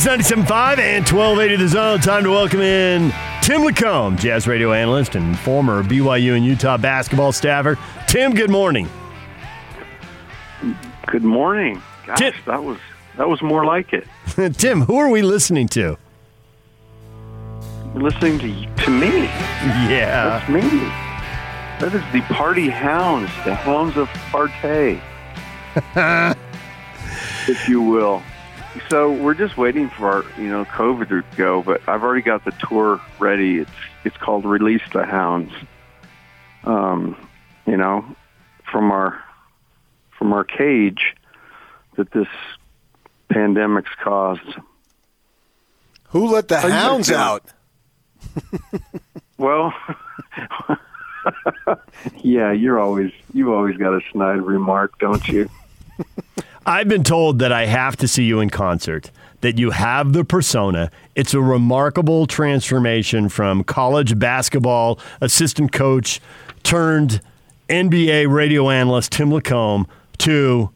PK's 97.5 and 1280 The Zone. Time to welcome in Tim LaComb, Jazz radio analyst and former BYU and Utah basketball staffer. Tim, good morning. Good morning. Gosh, Tim- that was that was more like it. Tim, who are we listening to? Listening to to me. Yeah. That's me. That is the Party Hounds, the Hounds of Partey, if you will. So we're just waiting for our, you know, COVID to go, but I've already got the tour ready. It's it's called Release the Hounds. Um, you know, from our from our cage that this pandemic's caused. Who let the you hounds out? Well, yeah, you're always you always got a snide remark, don't you? I've been told that I have to see you in concert, that you have the persona. It's a remarkable transformation from college basketball assistant coach turned NBA radio analyst Tim LaComb to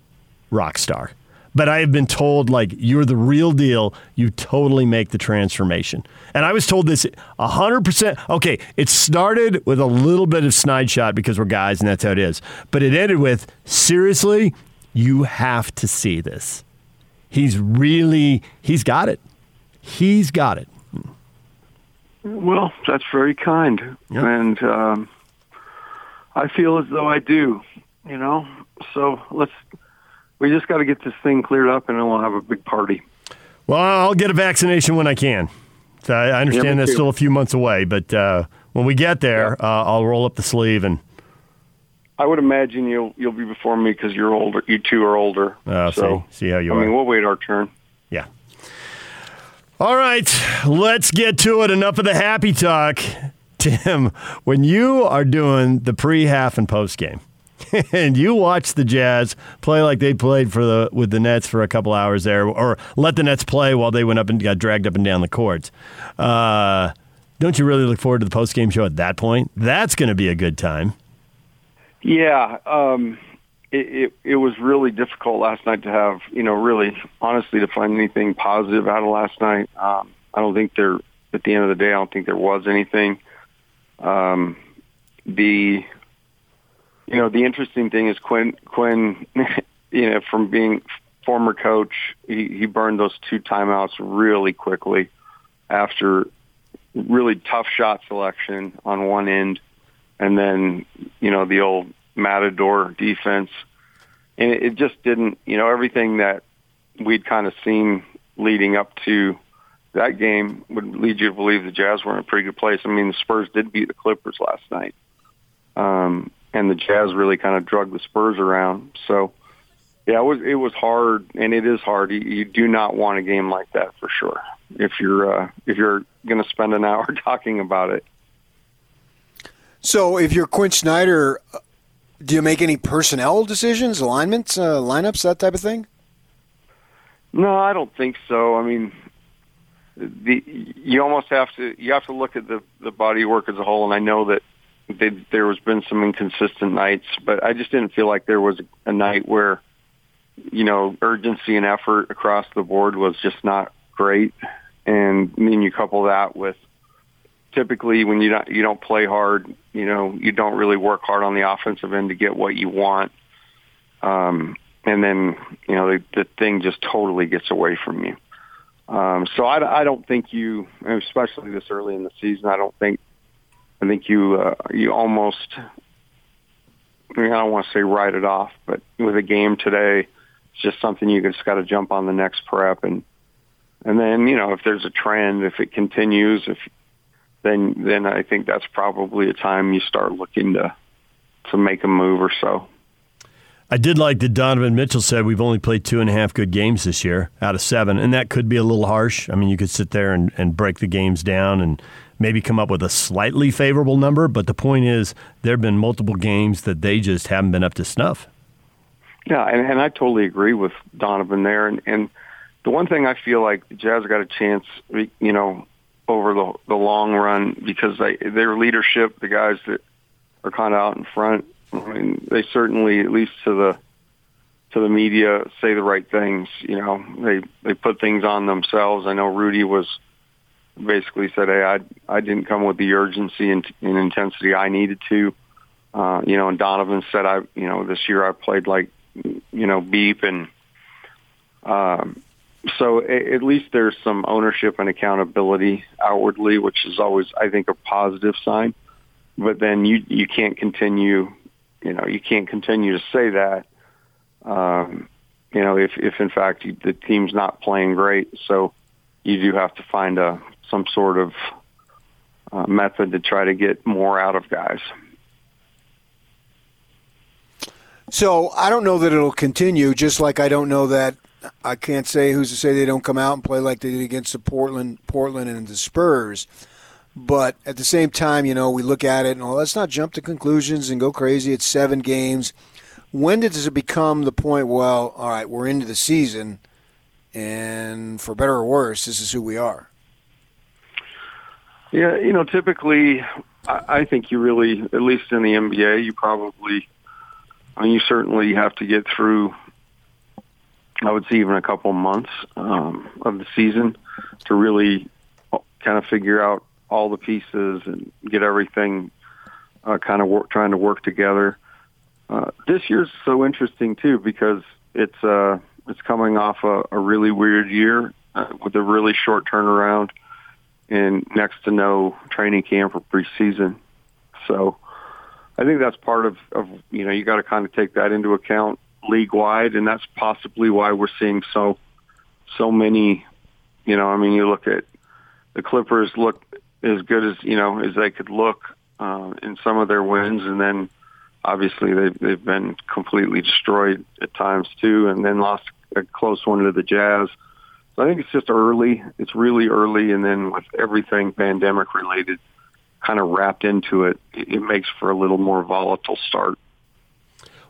rock star. But I have been told, like, you're the real deal. You totally make the transformation. And I was told this 100%. Okay, it started with a little bit of snide shot because we're guys and that's how it is. But it ended with, seriously, you have to see this. He's really, he's got it. He's got it. Well, that's very kind, Yeah. and um, I feel as though I do. You know, so let's. We just got to get this thing cleared up, and then we'll have a big party. Well, I'll get a vaccination when I can. So I understand Yeah, that's too. still a few months away, but uh, when we get there, uh, I'll roll up the sleeve and I would imagine you'll you'll be before me because you're older. You two are older. uh, so see, see how you are. I are. mean, we'll wait our turn. Yeah. All right, let's get to it. Enough of the happy talk. Tim, when you are doing the pre, half, and post game, and you watch the Jazz play like they played for the with the Nets for a couple hours there, or let the Nets play while they went up and got dragged up and down the court, uh, don't you really look forward to the post game show at that point? That's going to be a good time. Yeah, um, it, it it was really difficult last night to have you know really honestly to find anything positive out of last night. Um, I don't think there at the end of the day I don't think there was anything. Um, the you know the interesting thing is Quin Quin you know from being former coach he, he burned those two timeouts really quickly after really tough shot selection on one end and then you know the old matador defense. And it, it just didn't you know everything that we'd kind of seen leading up to that game would lead you to believe the jazz were in a pretty good place. I mean the spurs did beat the clippers last night. Um and the jazz really kind of drug the spurs around. So yeah it was it was hard and it is hard. You, you do not want a game like that for sure if you're uh if you're going to spend an hour talking about it So, if you're Quin Snyder, do you make any personnel decisions, alignments, uh, lineups, that type of thing? No, I don't think so. I mean, the you almost have to you have to look at the the body work as a whole. And I know that they, there has been some inconsistent nights, but I just didn't feel like there was a night where you know urgency and effort across the board was just not great. And I mean, you couple that with typically when you don't you don't play hard, you know, you don't really work hard on the offensive end to get what you want. Um, and then you know the, the thing just totally gets away from you. Um, so I, I don't think you, especially this early in the season, I don't think I think you uh, you almost I, mean, I don't want to say write it off, but with a game today, it's just something you just got to jump on the next prep and and then you know if there's a trend, if it continues, if then then I think that's probably a time you start looking to to make a move or so. I did like that Donovan Mitchell said we've only played two and a half good games this year out of seven, and that could be a little harsh. I mean, you could sit there and, and break the games down and maybe come up with a slightly favorable number, but the point is there have been multiple games that they just haven't been up to snuff. Yeah, and, and I totally agree with Donovan there. And, and the one thing I feel like the Jazz got a chance, you know, over the the long run because they, their leadership, the guys that are kind of out in front, I mean, they certainly, at least to the to the media, say the right things. You know, they they put things on themselves. I know Rudy was basically said, "Hey, I I didn't come with the urgency and, and intensity I needed to." Uh, you know, and Donovan said, "I you know this year I played like you know beep and." Um, so at least there's some ownership and accountability outwardly, which is always, I think, a positive sign. But then you you can't continue, you know, you can't continue to say that, um, you know, if if in fact you, the team's not playing great. So you do have to find a some sort of uh, method to try to get more out of guys. So I don't know that it'll continue. Just like I don't know that I can't say who's to say they don't come out and play like they did against the Portland, Portland and the Spurs. But at the same time, you know, we look at it and well, let's not jump to conclusions and go crazy. It's seven games. When does it become the point? Well, all right, we're into the season, and for better or worse, this is who we are. Yeah, you know, typically, I think you really, at least in the NBA, you probably, I mean, you certainly have to get through I would say even a couple months um, of the season to really kind of figure out all the pieces and get everything uh, kind of work, trying to work together. Uh, this year's so interesting too because it's uh, it's coming off a, a really weird year uh, with a really short turnaround and next to no training camp or preseason. So I think that's part of, of you know you got to kind of take that into account league wide, and that's possibly why we're seeing so so many. You know, I mean, you look at the Clippers look as good as you know as they could look uh, in some of their wins, and then obviously they've they've been completely destroyed at times too, and then lost a close one to the Jazz. So I think it's just early. It's really early, and then with everything pandemic related kind of wrapped into it, it makes for a little more volatile start.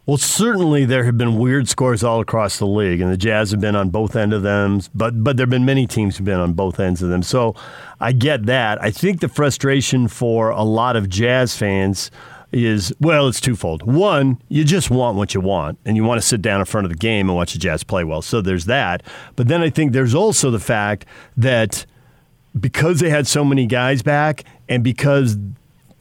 Well, certainly there have been weird scores all across the league, and the Jazz have been on both ends of them. But but there have been many teams who've been on both ends of them. So I get that. I think the frustration for a lot of Jazz fans is well, it's twofold. One, you just want what you want, and you want to sit down in front of the game and watch the Jazz play well. So there's that. But then I think there's also the fact that because they had so many guys back, and because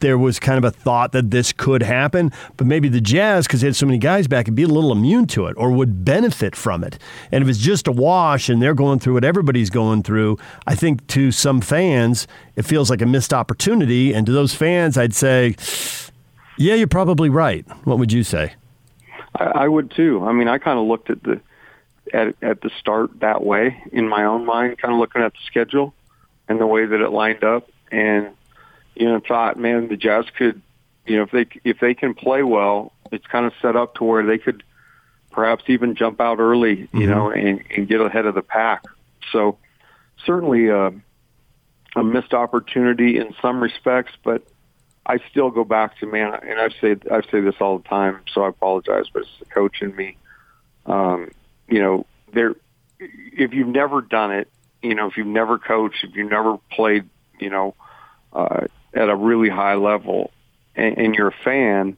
there was kind of a thought that this could happen, but maybe the Jazz, because they had so many guys back, would be a little immune to it or would benefit from it. And if it's just a wash and they're going through what everybody's going through, I think to some fans, it feels like a missed opportunity. And to those fans, I'd say, yeah, you're probably right. What would you say? I, I would too. I mean, I kind of looked at the at at the start that way in my own mind, kind of looking at the schedule and the way that it lined up, and you know, thought, man, the Jazz could, you know, if they if they can play well, it's kind of set up to where they could perhaps even jump out early, you mm-hmm. know, and, and get ahead of the pack. So certainly uh, a missed opportunity in some respects, but I still go back to man, and I've said I say this all the time, so I apologize, but it's the coach in me. Um, you know, there, if you've never done it, you know, if you've never coached, if you've never played, you know, uh, at a really high level and, and you're a fan,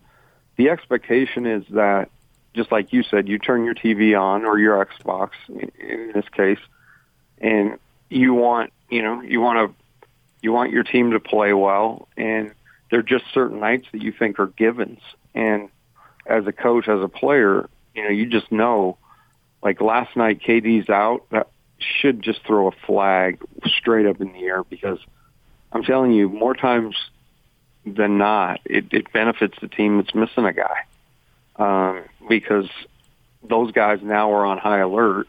the expectation is that, just like you said, you turn your TV on or your Xbox in, in this case, and you want, you know, you want to, you want your team to play well, and there are just certain nights that you think are givens. And as a coach, as a player, you know, you just know, like last night, KD's out. That should just throw a flag straight up in the air because I'm telling you, more times than not, it, it benefits the team that's missing a guy um, because those guys now are on high alert,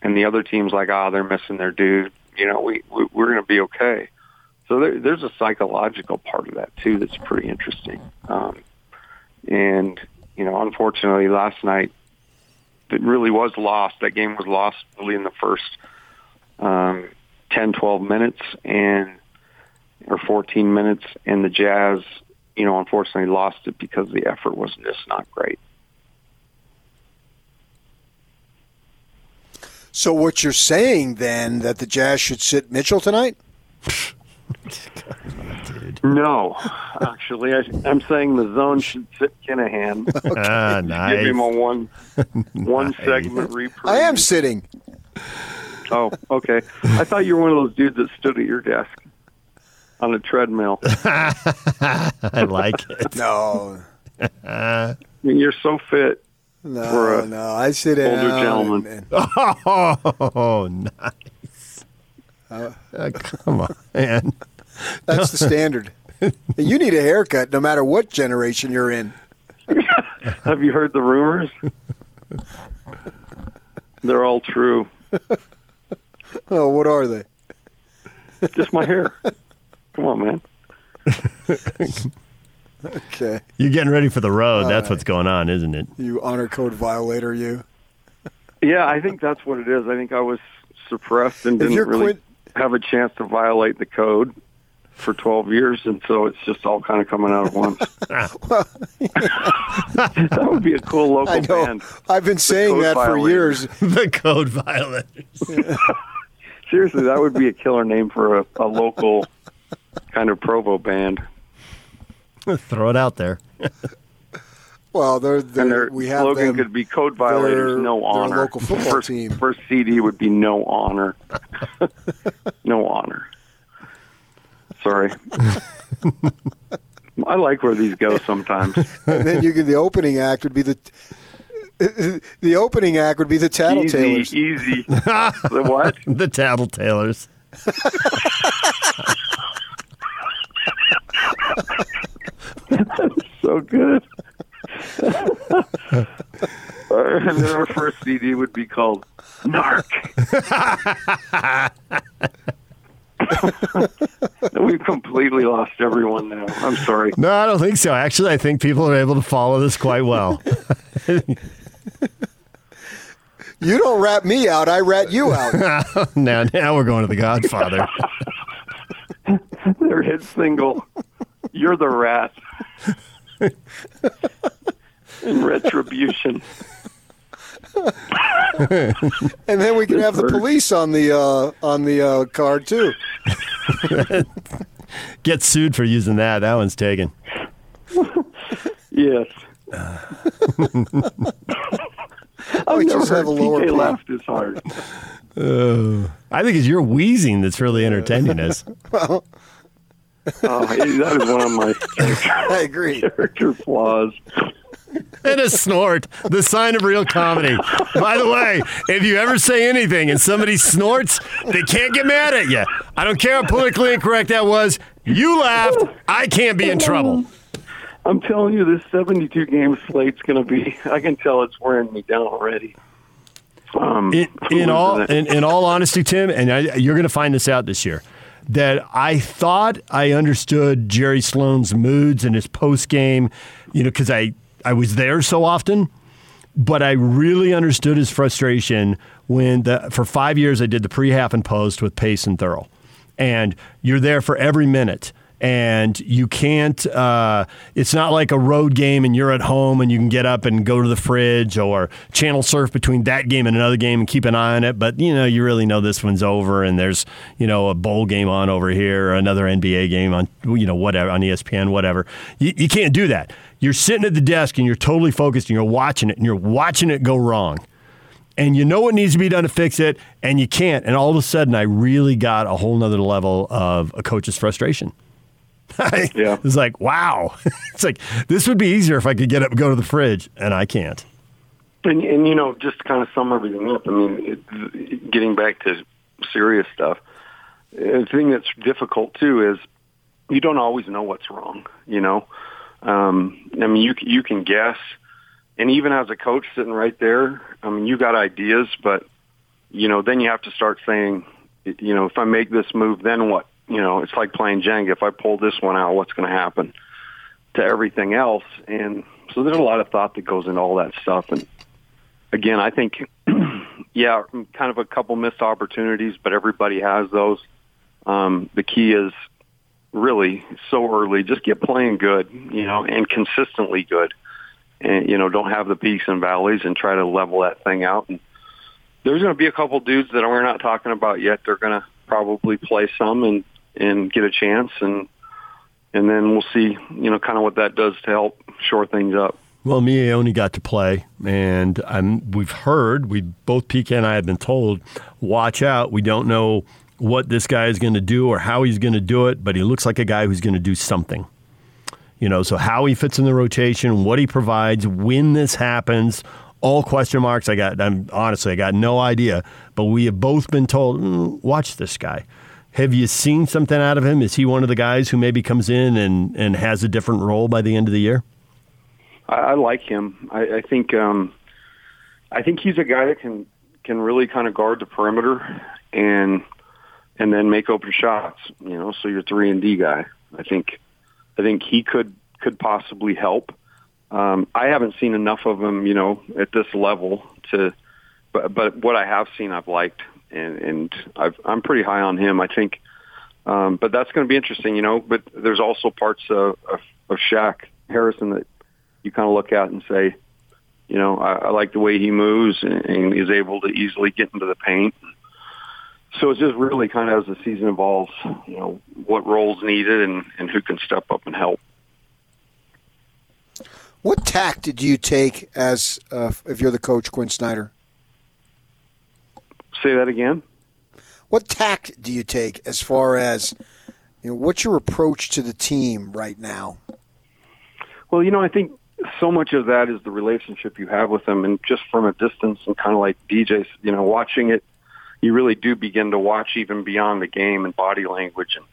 and the other team's like, ah, oh, they're missing their dude. You know, we, we we're going to be okay. So there, there's a psychological part of that too that's pretty interesting. Um, and you know, unfortunately, last night it really was lost. That game was lost really in the first um, 10, 12 minutes, and or 14 minutes, and the Jazz, you know, unfortunately lost it because the effort was just not great. So what you're saying then that the Jazz should sit Mitchell tonight? No, actually, I, I'm saying the zone should sit Kinahan. Ah, nice. Give him a one one Nice. segment reprieve. I am sitting. Oh, okay. I thought you were one of those dudes that stood at your desk on a treadmill. I like it. No, I mean, you're so fit. For no, a no. I sit down. older gentleman. and- Oh, nice. Uh, come on, man. that's the standard. you need a haircut, no matter what generation you're in. Have you heard the rumors? They're all true. Oh, what are they? Just my hair. Come on, man. Okay, You're getting ready for the road. All That's right. what's going on, isn't it? you honor code violator, you. Yeah, I think that's what it is. I think I was suppressed and didn't really quit- have a chance to violate the code for 12 years, and so it's just all kind of coming out at once. well, that would be a cool local I know. band. I've been saying code that for years. the code violators. Seriously, that would be a killer name for a, a local kind of Provo band. Throw it out there. Well, they're, they're And their we have slogan them. could be "Code Violators, they're- no they're a honor." local football first, team. First CD would be "No Honor." no honor. Sorry. I like where these go sometimes. and then you can, the opening act would be the the opening act would be the Tattletales. Easy, easy. the what? The Tattletales. So good. and then our first CD would be called Narc. We've completely lost everyone now. I'm sorry. No, I don't think so. Actually, I think people are able to follow this quite well. You don't rat me out; I rat you out. now, now we're going to The Godfather. Their hit single, You're the Rat. In retribution. and then we can have the police on the uh, on the uh, card too. Get sued for using that. That one's taken. Yes. I've We never just heard have a lower PK P. laugh this hard. I think it's your wheezing that's really entertaining us. Oh, that is one of my I agree. character flaws. And a snort, the sign of real comedy. By the way, if you ever say anything and somebody snorts, they can't get mad at you. I don't care how politically incorrect that was. You laughed. I can't be in trouble. I'm telling you, this 72 game slate's going to be. I can tell it's wearing me down already. Um, In, in all in, in all honesty, Tim, and I, you're going to find this out this year, that I thought I understood Jerry Sloan's moods and his post game, you know, because I I was there so often. But I really understood his frustration when the for five years I did the pre half and post with Pace and Thurl, and you're there for every minute. And you can't. Uh, it's not like a road game, and you're at home, and you can get up and go to the fridge or channel surf between that game and another game and keep an eye on it. But you know, you really know this one's over, and there's you know a bowl game on over here, or another NBA game on you know whatever on ESPN, whatever. You, you can't do that. You're sitting at the desk and you're totally focused, and you're watching it, and you're watching it go wrong and you know what needs to be done to fix it, and you can't. And all of a sudden, I really got a whole nother level of a coach's frustration. Yeah. it's like, wow. it's like, this would be easier if I could get up and go to the fridge, and I can't. And, and you know, just to kind of sum everything up, I mean, it, getting back to serious stuff, the thing that's difficult too is you don't always know what's wrong. You know, um, I mean, you you can guess, and even as a coach sitting right there, I mean, you got ideas, but you know, then you have to start saying, you know, if I make this move, then what? You know, it's like playing Jenga. If I pull this one out, what's going to happen to everything else? And so there's a lot of thought that goes into all that stuff. And again, I think, yeah, kind of a couple missed opportunities, but everybody has those. Um, the key is really so early, just get playing good, you know, and consistently good. And, you know, don't have the peaks and valleys and try to level that thing out. And there's going to be a couple dudes that we're not talking about yet. They're going to probably play some and, and get a chance. And and then we'll see, you know, kind of what that does to help shore things up. Well, Miye Oni got to play, and I'm, we've heard, we both PK and I have been told, watch out. We don't know what this guy is going to do or how he's going to do it, but he looks like a guy who's going to do something. You know, so how he fits in the rotation, what he provides, when this happens, all question marks. I got, I'm honestly, I got no idea. But we have both been told, mm, watch this guy. Have you seen something out of him? Is he one of the guys who maybe comes in and, and has a different role by the end of the year? I, I like him. I, I think um, I think he's a guy that can can really kind of guard the perimeter and and then make open shots. You know, so your three and D guy. I think I think he could could possibly help. Um, I haven't seen enough of him, you know, at this level to, but but what I have seen, I've liked, and and I've, I'm pretty high on him. I think, um, but that's going to be interesting, you know. But there's also parts of, of, of Shaq Harrison that you kind of look at and say, you know, I, I like the way he moves and, and is able to easily get into the paint. So it's just really kind of as the season evolves, you know, what roles needed and, and who can step up and help. What tack did you take as uh, if you're the coach, Quin Snyder? Say that again. What tact do you take as far as you know? What's your approach to the team right now? Well, you know, I think so much of that is the relationship you have with them, and just from a distance, and kind of like DJ's, you know, watching it, you really do begin to watch even beyond the game and body language and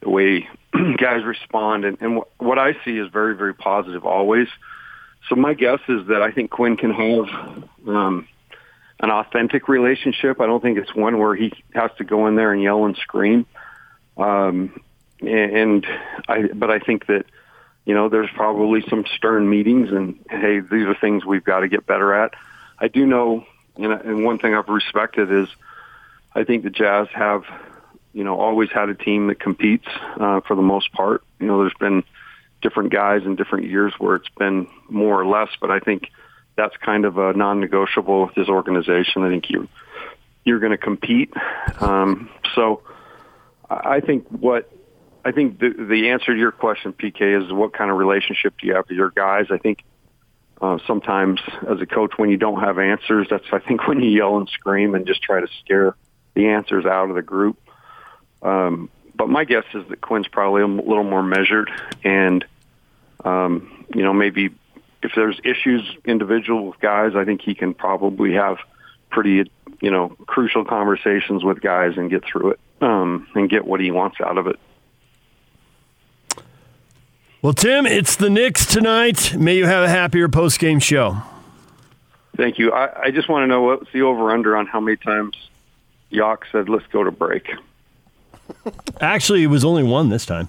the way guys respond. And, and what I see is very, very positive always. So my guess is that I think Quin can have um, an authentic relationship. I don't think it's one where he has to go in there and yell and scream. Um, and I, but I think that you know, there's probably some stern meetings and, hey, these are things we've got to get better at. I do know, know, and one thing I've respected is I think the Jazz have, you know, always had a team that competes uh, for the most part. You know, there's been different guys in different years where it's been more or less, but I think that's kind of a non-negotiable with this organization. I think you you're going to compete. Um, so I think what I think the, the answer to your question, PK, is what kind of relationship do you have with your guys? I think uh, sometimes as a coach, when you don't have answers, that's I think when you yell and scream and just try to scare the answers out of the group. Um, but my guess is that Quin's probably a little more measured, and um, you know maybe if there's issues individual with guys, I think he can probably have pretty you know crucial conversations with guys and get through it um, and get what he wants out of it. Well, Tim, it's the Knicks tonight. May you have a happier post game show. Thank you. I, I just want to know what's the over under on how many times Yock said, let's go to break. Actually, it was only one this time.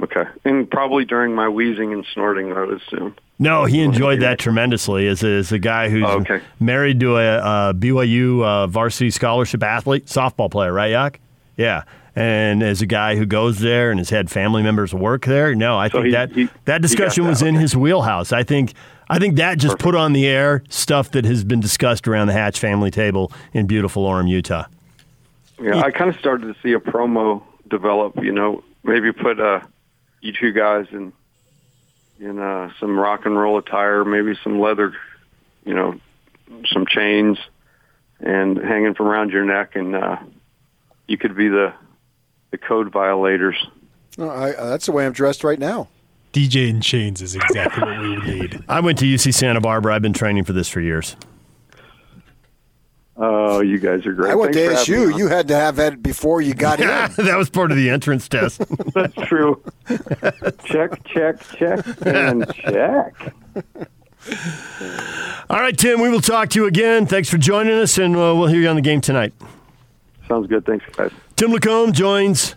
Okay. And probably during my wheezing and snorting, I would assume. No, he enjoyed that tremendously as a, as a guy who's oh, okay. married to a, a BYU uh, varsity scholarship athlete, softball player, right, Yock? Yeah and as a guy who goes there and has had family members work there, no, I so think he, that he, that discussion that. was in his wheelhouse. I think I think that just Perfect. put on the air stuff that has been discussed around the Hatch family table in beautiful Orem, Utah. Yeah, I kind of started to see a promo develop. You know, maybe put uh, you two guys in in uh, some rock and roll attire, maybe some leather, you know, some chains, and hanging from around your neck, and uh, you could be the the code violators. I, uh, that's the way I'm dressed right now. DJ in chains is exactly what we need. I went to UC Santa Barbara. I've been training for this for years. Oh, you guys are great. I went Thanks to ASU. You had to have that before you got in. that was part of the entrance test. That's true. check, check, check, and check. All right, Tim, we will talk to you again. Thanks for joining us, and uh, we'll hear you on the game tonight. Sounds good. Thanks, guys. Tim LaComb joins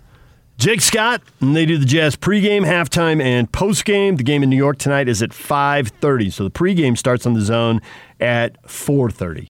Jake Scott, and they do the Jazz pregame, halftime, and postgame. The game in New York tonight is at 5.30, so the pregame starts on the zone at 4.30.